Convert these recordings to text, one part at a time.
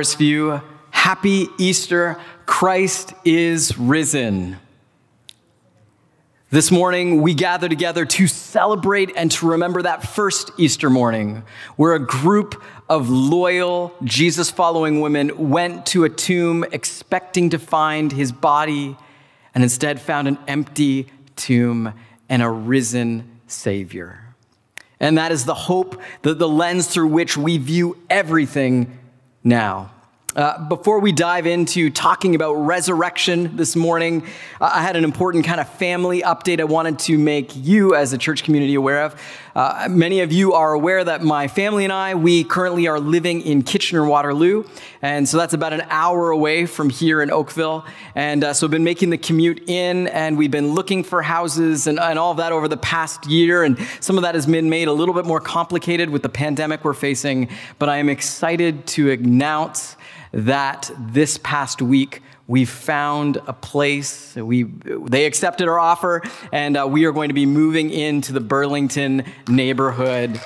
Forest View. Happy Easter. Christ is risen. This morning, we gather together to celebrate and to remember that first Easter morning, where a group of loyal, Jesus following women went to a tomb expecting to find his body and instead found an empty tomb and a risen Savior. And that is the hope, the, the lens through which we view everything now. Uh, before we dive into talking about resurrection this morning, uh, I had an important kind of family update I wanted to make you as a church community aware of. Uh, many of you are aware that my family and I, we currently are living in Kitchener Waterloo. And so that's about an hour away from here in Oakville. And uh, so I've been making the commute in and we've been looking for houses and, and all of that over the past year. And some of that has been made a little bit more complicated with the pandemic we're facing. But I am excited to announce that this past week we found a place. We, they accepted our offer, and uh, we are going to be moving into the Burlington neighborhood.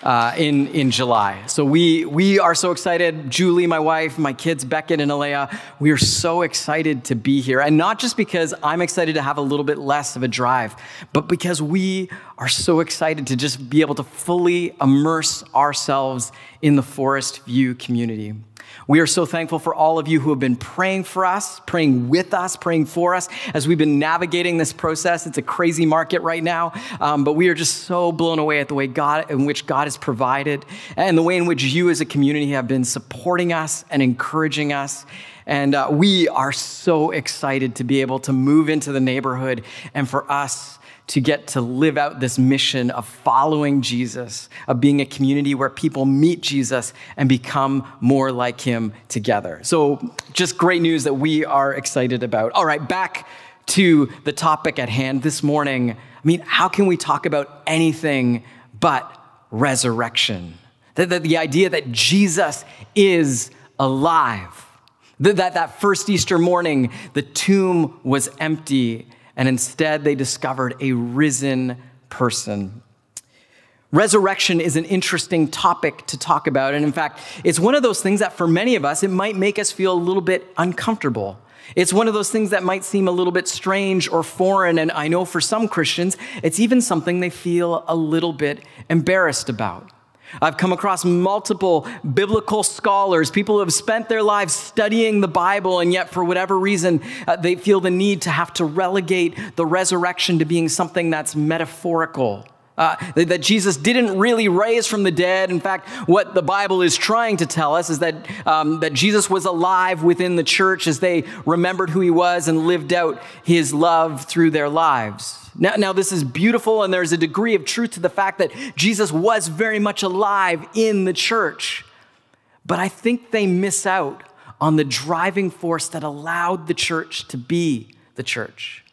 Uh, in, in July. So we, we are so excited. Julie, my wife, my kids, Beckett and Alea, we are so excited to be here. And not just because I'm excited to have a little bit less of a drive, but because we are so excited to just be able to fully immerse ourselves in the Forest View community. We are so thankful for all of you who have been praying for us, praying with us, praying for us as we've been navigating this process. It's a crazy market right now, um, but we are just so blown away at the way God, in which God has provided, and the way in which you as a community have been supporting us and encouraging us. And uh, we are so excited to be able to move into the neighborhood and for us to get to live out this mission of following Jesus, of being a community where people meet Jesus and become more like him together. So, just great news that we are excited about. All right, back to the topic at hand this morning. I mean, how can we talk about anything but resurrection? The, the, the idea that Jesus is alive. That, that, that first Easter morning, the tomb was empty and instead they discovered a risen person. Resurrection is an interesting topic to talk about. And in fact, it's one of those things that for many of us, it might make us feel a little bit uncomfortable. It's one of those things that might seem a little bit strange or foreign. And I know for some Christians, it's even something they feel a little bit embarrassed about. I've come across multiple biblical scholars, people who have spent their lives studying the Bible, and yet for whatever reason, uh, they feel the need to have to relegate the resurrection to being something that's metaphorical. Uh, that Jesus didn't really raise from the dead. In fact, what the Bible is trying to tell us is that, um, that Jesus was alive within the church as they remembered who he was and lived out his love through their lives. Now, now, this is beautiful, and there's a degree of truth to the fact that Jesus was very much alive in the church. But I think they miss out on the driving force that allowed the church to be the church.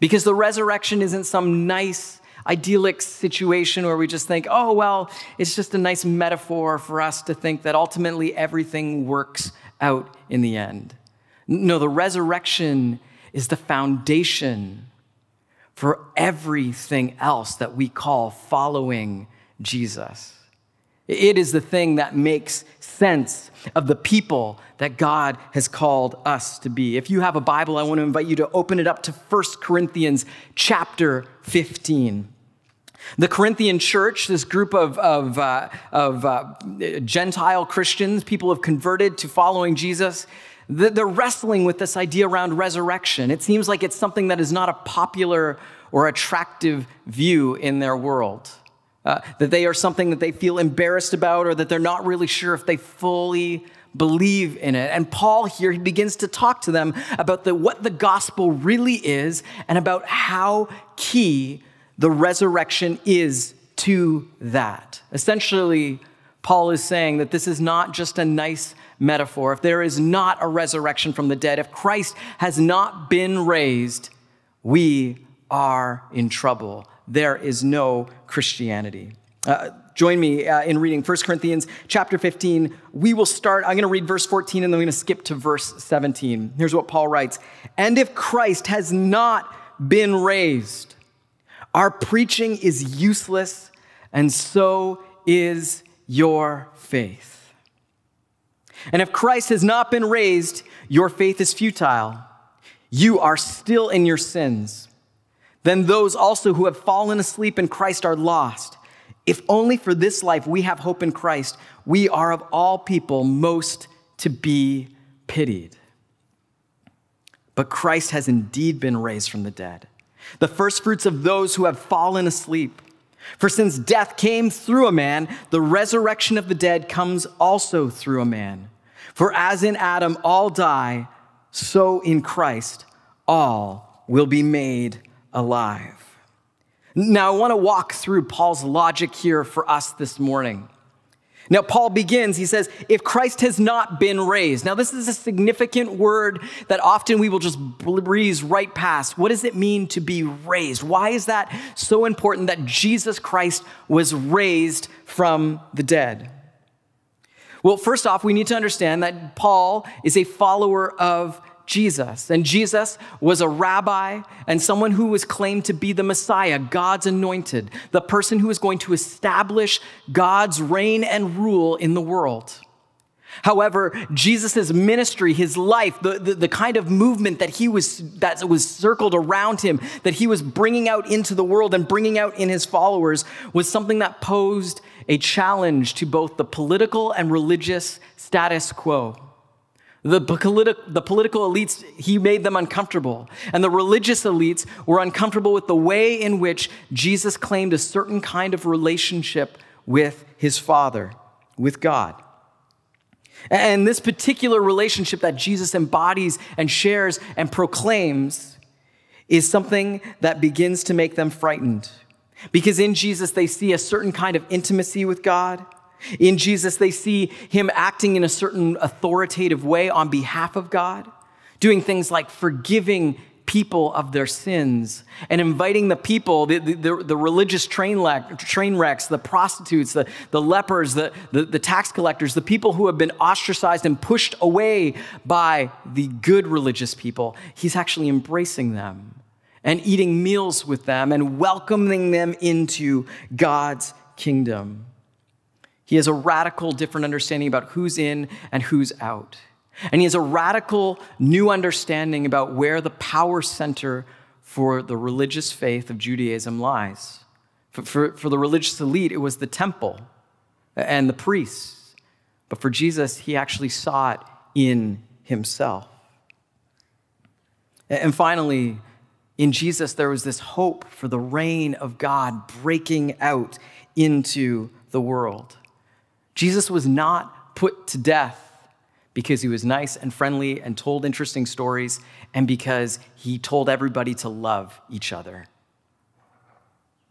Because the resurrection isn't some nice, idyllic situation where we just think, oh, well, it's just a nice metaphor for us to think that ultimately everything works out in the end. No, the resurrection is the foundation for everything else that we call following Jesus. It is the thing that makes sense of the people that God has called us to be. If you have a Bible, I want to invite you to open it up to 1 Corinthians chapter 15. The Corinthian church, this group of, of, uh, of uh, Gentile Christians, people have converted to following Jesus, they're wrestling with this idea around resurrection. It seems like it's something that is not a popular or attractive view in their world. Uh, that they are something that they feel embarrassed about or that they're not really sure if they fully believe in it. And Paul here he begins to talk to them about the, what the gospel really is and about how key the resurrection is to that. Essentially, Paul is saying that this is not just a nice metaphor. If there is not a resurrection from the dead, if Christ has not been raised, we are in trouble. There is no Christianity. Uh, join me uh, in reading 1 Corinthians chapter 15. We will start, I'm going to read verse 14 and then I'm going to skip to verse 17. Here's what Paul writes And if Christ has not been raised, our preaching is useless, and so is your faith. And if Christ has not been raised, your faith is futile. You are still in your sins. Then those also who have fallen asleep in Christ are lost. If only for this life we have hope in Christ, we are of all people most to be pitied. But Christ has indeed been raised from the dead, the firstfruits of those who have fallen asleep. For since death came through a man, the resurrection of the dead comes also through a man. For as in Adam all die, so in Christ all will be made alive. Now, I want to walk through Paul's logic here for us this morning. Now, Paul begins, he says, if Christ has not been raised. Now, this is a significant word that often we will just breeze right past. What does it mean to be raised? Why is that so important that Jesus Christ was raised from the dead? Well, first off, we need to understand that Paul is a follower of Jesus. And Jesus was a rabbi and someone who was claimed to be the Messiah, God's anointed, the person who was going to establish God's reign and rule in the world. However, Jesus' ministry, his life, the, the, the, kind of movement that he was, that was circled around him, that he was bringing out into the world and bringing out in his followers, was something that posed a challenge to both the political and religious status quo. The, politi- the political elites, he made them uncomfortable. And the religious elites were uncomfortable with the way in which Jesus claimed a certain kind of relationship with his Father, with God. And this particular relationship that Jesus embodies and shares and proclaims is something that begins to make them frightened. Because in Jesus, they see a certain kind of intimacy with God in Jesus, they see him acting in a certain authoritative way on behalf of God, doing things like forgiving people of their sins and inviting the people, the, the, the religious train, train wrecks, the prostitutes, the, the lepers, the, the, the tax collectors, the people who have been ostracized and pushed away by the good religious people. He's actually embracing them and eating meals with them and welcoming them into God's kingdom. He has a radical different understanding about who's in and who's out. And he has a radical new understanding about where the power center for the religious faith of Judaism lies. For, for, for, the religious elite, it was the temple and the priests. But for Jesus, he actually saw it in himself. And finally, in Jesus, there was this hope for the reign of God breaking out into the world. Jesus was not put to death because he was nice and friendly and told interesting stories and because he told everybody to love each other.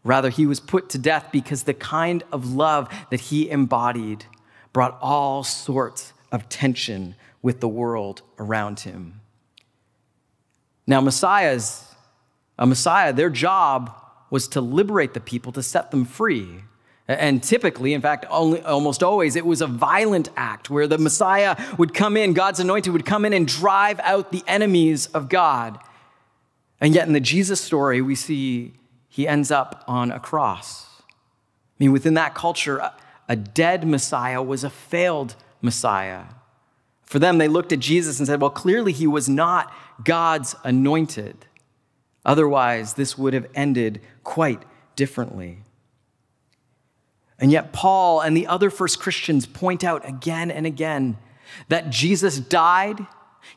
Rather, he was put to death because the kind of love that he embodied brought all sorts of tension with the world around him. Now, Messiahs, a Messiah, their job was to liberate the people, to set them free. And typically, in fact, only, almost always, it was a violent act where the Messiah would come in, God's anointed would come in and drive out the enemies of God. And yet, in the Jesus story, we see he ends up on a cross. I mean, within that culture, a dead Messiah was a failed Messiah. For them, they looked at Jesus and said, well, clearly he was not God's anointed. Otherwise, this would have ended quite differently. And yet, Paul and the other first Christians point out again and again that Jesus died,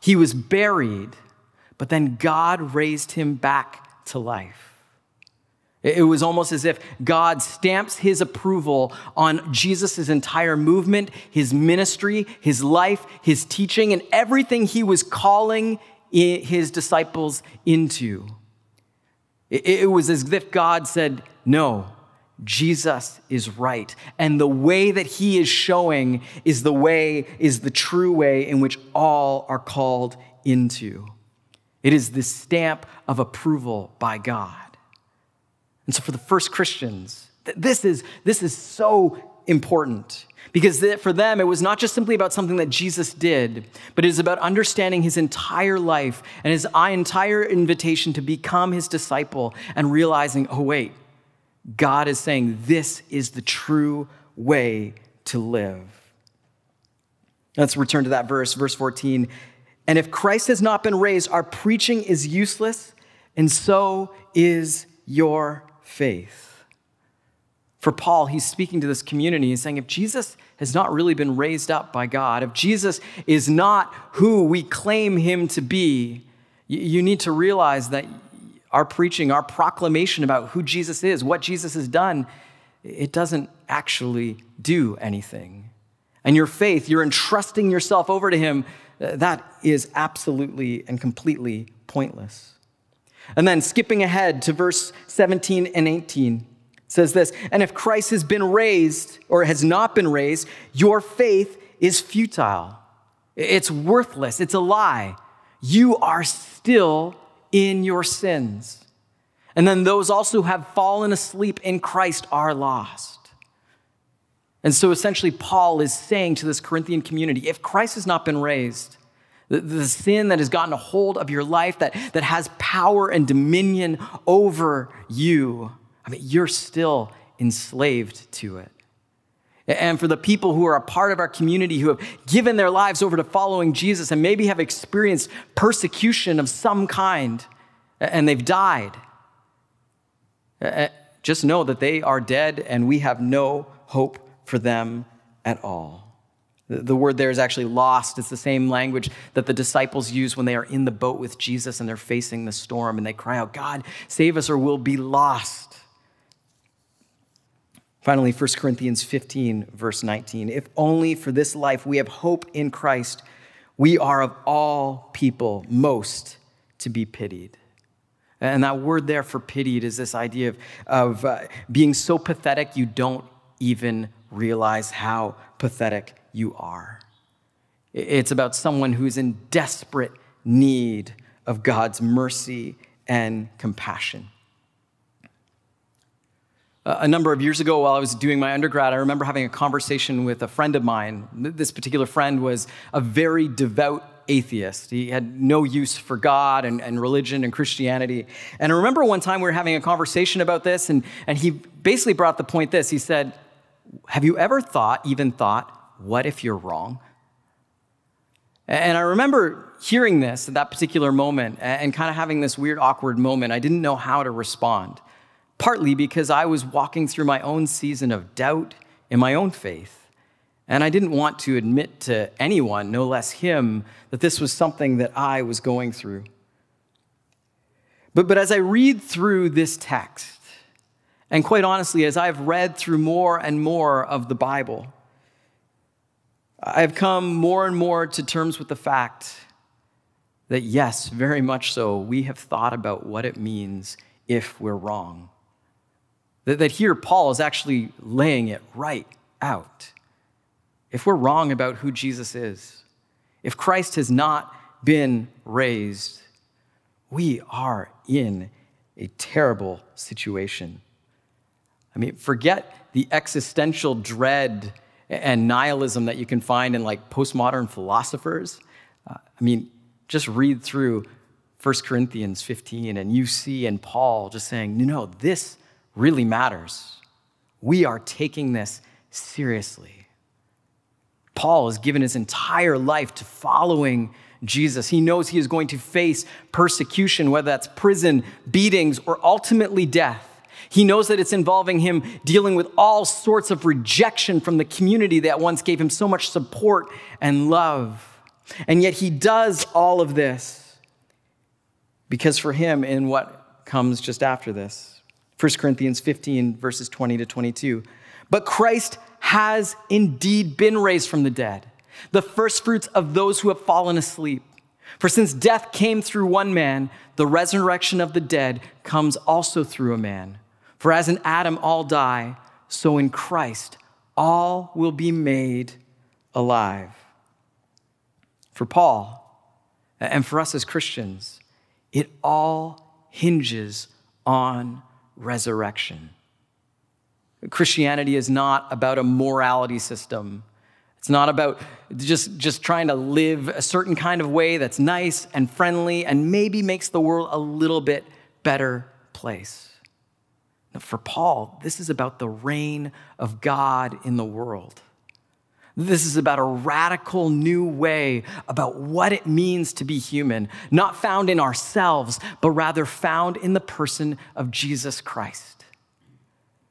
he was buried, but then God raised him back to life. It was almost as if God stamps his approval on Jesus' entire movement, his ministry, his life, his teaching, and everything he was calling his disciples into. It was as if God said, No, Jesus is right. And the way that he is showing is the way, is the true way in which all are called into. It is the stamp of approval by God. And so for the first Christians, this is, this is so important because for them, it was not just simply about something that Jesus did, but it is about understanding his entire life and his uh, entire invitation to become his disciple and realizing, oh, wait, God is saying this is the true way to live. Let's return to that verse, verse 14. And if Christ has not been raised, our preaching is useless, and so is your faith. For Paul, he's speaking to this community. He's saying, if Jesus has not really been raised up by God, if Jesus is not who we claim him to be, you need to realize that our preaching, our proclamation about who Jesus is, what Jesus has done, it doesn't actually do anything. And your faith, you're entrusting yourself over to him, uh, that is absolutely and completely pointless. And then skipping ahead to verse 17 and 18 says this And if Christ has been raised or has not been raised, your faith is futile. It's worthless. It's a lie. You are still in your sins. And then those also who have fallen asleep in Christ are lost. And so essentially, Paul is saying to this Corinthian community if Christ has not been raised, the, the, sin that has gotten a hold of your life, that, that has power and dominion over you, I mean, you're still enslaved to it. And for the people who are a part of our community who have given their lives over to following Jesus and maybe have experienced persecution of some kind and they've died, just know that they are dead and we have no hope for them at all. The word there is actually lost. It's the same language that the disciples use when they are in the boat with Jesus and they're facing the storm and they cry out, God, save us or we'll be lost. Finally, 1 Corinthians 15, verse 19. If only for this life we have hope in Christ, we are of all people most to be pitied. And that word there for pitied is this idea of, of uh, being so pathetic you don't even realize how pathetic you are. It's about someone who's in desperate need of God's mercy and compassion. A number of years ago, while I was doing my undergrad, I remember having a conversation with a friend of mine. This particular friend was a very devout atheist. He had no use for God and, and religion and Christianity. And I remember one time we were having a conversation about this, and, and he basically brought the point this. He said, Have you ever thought, even thought, what if you're wrong? And I remember hearing this at that particular moment and kind of having this weird, awkward moment. I didn't know how to respond, partly because I was walking through my own season of doubt in my own faith. And I didn't want to admit to anyone, no less him, that this was something that I was going through. But, but as I read through this text, and quite honestly, as I've read through more and more of the Bible, I've come more and more to terms with the fact that, yes, very much so, we have thought about what it means if we're wrong. That, that here, Paul is actually laying it right out. If we're wrong about who Jesus is, if Christ has not been raised, we are in a terrible situation. I mean, forget the existential dread and nihilism that you can find in like postmodern philosophers. Uh, I mean, just read through 1 Corinthians 15 and you see and Paul just saying, no, no, this really matters. We are taking this seriously. Paul has given his entire life to following Jesus. He knows he is going to face persecution, whether that's prison, beatings, or ultimately death. He knows that it's involving him dealing with all sorts of rejection from the community that once gave him so much support and love. And yet he does all of this because for him, in what comes just after this, 1 Corinthians 15, verses 20 to 22, but Christ has indeed been raised from the dead, the firstfruits of those who have fallen asleep. For since death came through one man, the resurrection of the dead comes also through a man. For as in Adam all die, so in Christ all will be made alive. For Paul, and for us as Christians, it all hinges on resurrection. Christianity is not about a morality system. It's not about just, just trying to live a certain kind of way that's nice and friendly and maybe makes the world a little bit better place. For Paul, this is about the reign of God in the world. This is about a radical new way about what it means to be human, not found in ourselves, but rather found in the person of Jesus Christ.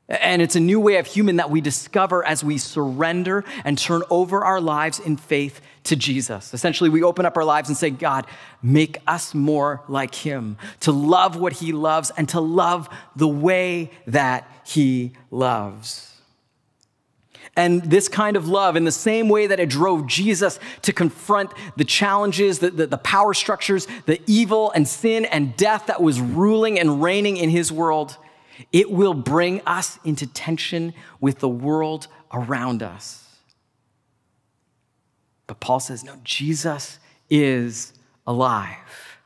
And it's a new way of human that we discover as we surrender and turn over our lives in faith to Jesus. Essentially, we open up our lives and say, God, make us more like Him, to love what He loves and to love the way that He loves. And this kind of love, in the same way that it drove Jesus to confront the challenges, the, the, the, power structures, the evil and sin and death that was ruling and reigning in his world, it will bring us into tension with the world around us. But Paul says, no, Jesus is alive.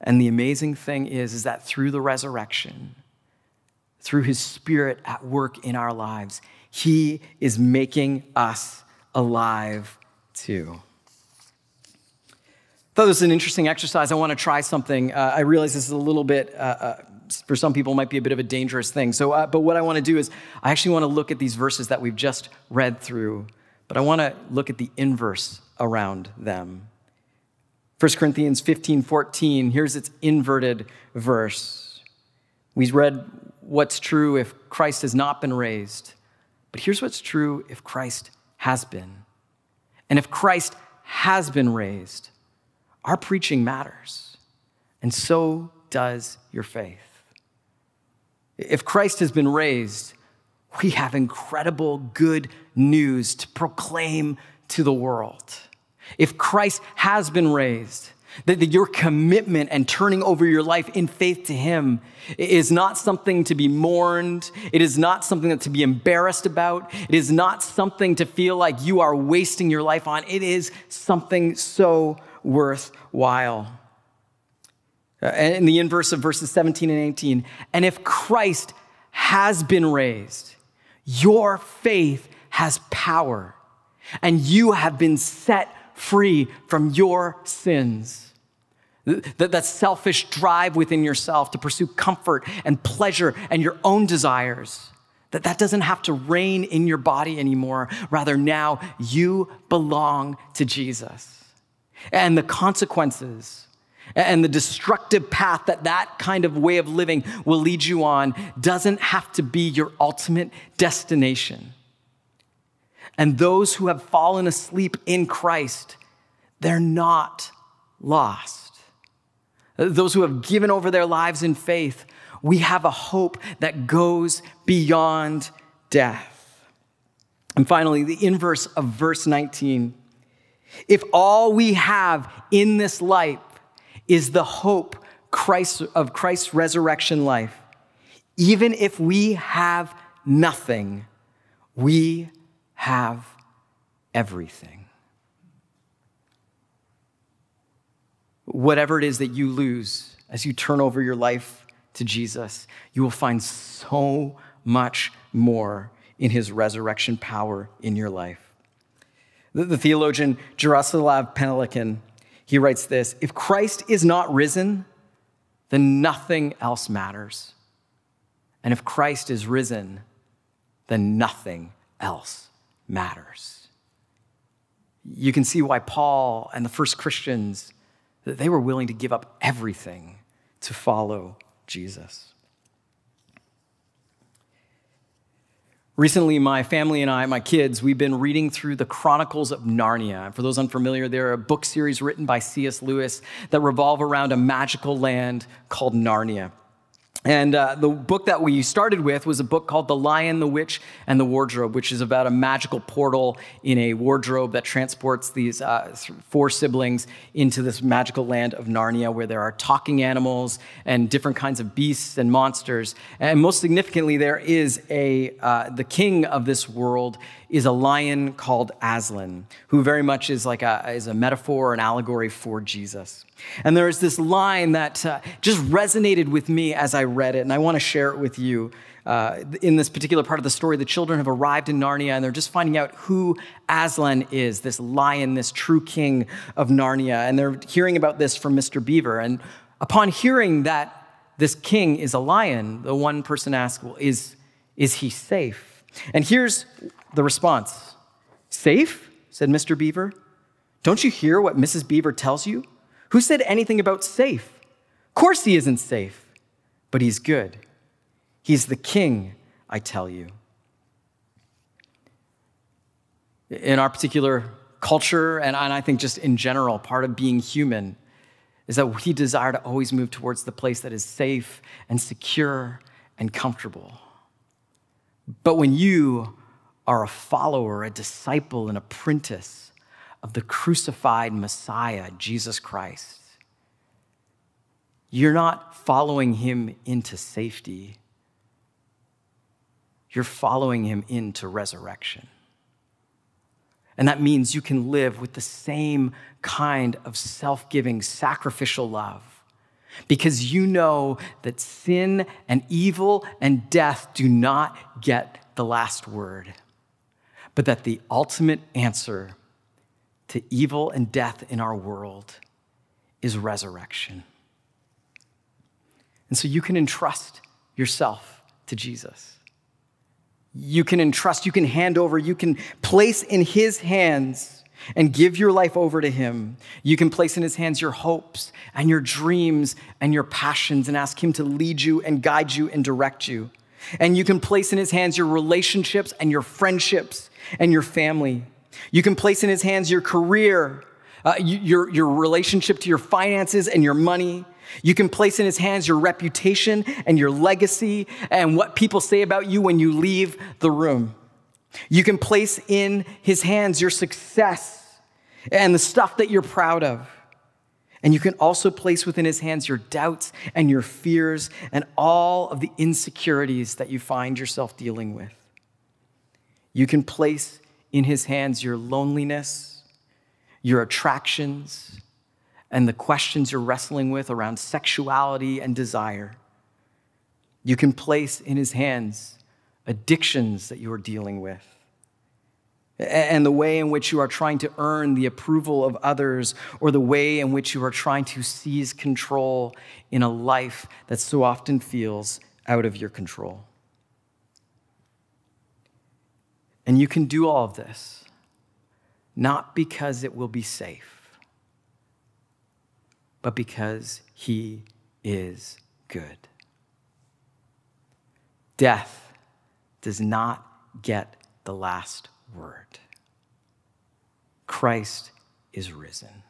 And the amazing thing is, is that through the resurrection, through his spirit at work in our lives, he is making us alive too. I thought this was an interesting exercise. I want to try something. Uh, I realize this is a little bit, uh, uh, for some people, might be a bit of a dangerous thing. So, uh, but what I want to do is, I actually want to look at these verses that we've just read through, but I want to look at the inverse around them. 1 Corinthians 15 14, here's its inverted verse. We read what's true if Christ has not been raised. But here's what's true if Christ has been. And if Christ has been raised, our preaching matters. And so does your faith. If Christ has been raised, we have incredible good news to proclaim to the world. If Christ has been raised, that, your commitment and turning over your life in faith to Him is not something to be mourned. It is not something that to be embarrassed about. It is not something to feel like you are wasting your life on. It is something so worthwhile. Uh, in the inverse of verses 17 and 18, and if Christ has been raised, your faith has power, and you have been set free from your sins. That, that selfish drive within yourself to pursue comfort and pleasure and your own desires. That that doesn't have to reign in your body anymore. Rather, now you belong to Jesus. And the consequences and the destructive path that that kind of way of living will lead you on doesn't have to be your ultimate destination. And those who have fallen asleep in Christ, they're not lost those who have given over their lives in faith, we have a hope that goes beyond death. And finally, the inverse of verse 19. If all we have in this life is the hope Christ, of Christ's resurrection life, even if we have nothing, we have everything. Whatever it is that you lose as you turn over your life to Jesus, you will find so much more in his resurrection power in your life. The, the theologian Jaroslav Pelikan, he writes this If Christ is not risen, then nothing else matters. And if Christ is risen, then nothing else matters. You can see why Paul and the first Christians that they were willing to give up everything to follow Jesus. Recently, my family and I, my kids, we've been reading through the Chronicles of Narnia. For those unfamiliar, they're a book series written by C.S. Lewis that revolve around a magical land called Narnia. And uh, the book that we started with was a book called The Lion, the Witch, and the Wardrobe, which is about a magical portal in a wardrobe that transports these uh, four siblings into this magical land of Narnia, where there are talking animals and different kinds of beasts and monsters. And most significantly, there is a uh, the king of this world is a lion called Aslan, who very much is like a, is a metaphor, an allegory for Jesus. And there is this line that uh, just resonated with me as I read it, and I want to share it with you. Uh, in this particular part of the story, the children have arrived in Narnia and they're just finding out who Aslan is, this lion, this true king of Narnia. And they're hearing about this from Mr. Beaver. And upon hearing that this king is a lion, the one person asks, Well, is, is he safe? And here's the response Safe? said Mr. Beaver. Don't you hear what Mrs. Beaver tells you? Who said anything about safe? Of course he isn't safe, but he's good. He's the king, I tell you. In our particular culture, and I think just in general, part of being human is that we desire to always move towards the place that is safe and secure and comfortable. But when you are a follower, a disciple, an apprentice of the crucified Messiah, Jesus Christ, you're not following him into safety, you're following him into resurrection. And that means you can live with the same kind of self giving, sacrificial love because you know that sin and evil and death do not get the last word, but that the ultimate answer to evil and death in our world is resurrection. And so you can entrust yourself to Jesus you can entrust, you can hand over, you can place in His hands and give your life over to Him. You can place in His hands your hopes and your dreams and your passions and ask Him to lead you and guide you and direct you. And you can place in His hands your relationships and your friendships and your family. You can place in His hands your career, uh, your, your relationship to your finances and your money. You can place in his hands your reputation and your legacy and what people say about you when you leave the room. You can place in his hands your success and the stuff that you're proud of. And you can also place within his hands your doubts and your fears and all of the insecurities that you find yourself dealing with. You can place in his hands your loneliness, your attractions, and the questions you're wrestling with around sexuality and desire. You can place in his hands addictions that you are dealing with and the way in which you are trying to earn the approval of others, or the way in which you are trying to seize control in a life that so often feels out of your control. And you can do all of this not because it will be safe but because he is good. Death does not get the last word. Christ is risen.